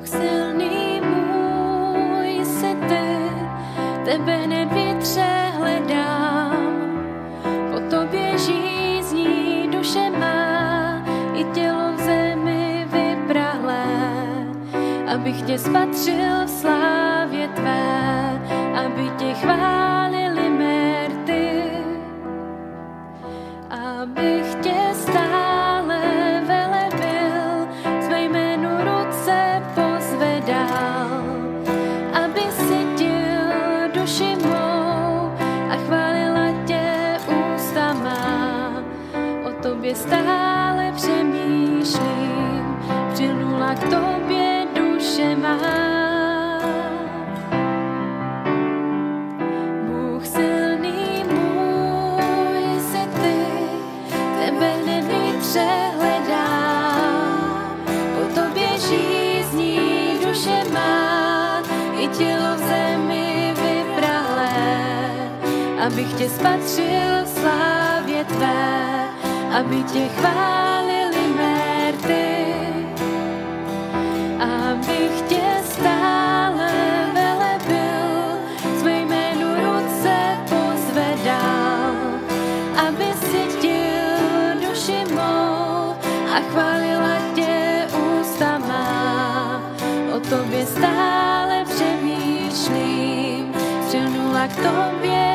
Bůh silný můj si ty, tebe hned vytře hledám. Po tobě žízní duše má i tělo v zemi vyprahlé, abych tě spatřil tobě stále přemýšlím, přilnula k tobě duše má. Bůh silný můj si ty. Po tobě duše má i tělo abych tě spatřil v slávě tvé, aby tě chválili merty abych tě stále velebil, své jménu ruce pozvedal, aby sytil duši mou a chválila tě ústama. O tobě stále přemýšlím, přilnula k tobě má.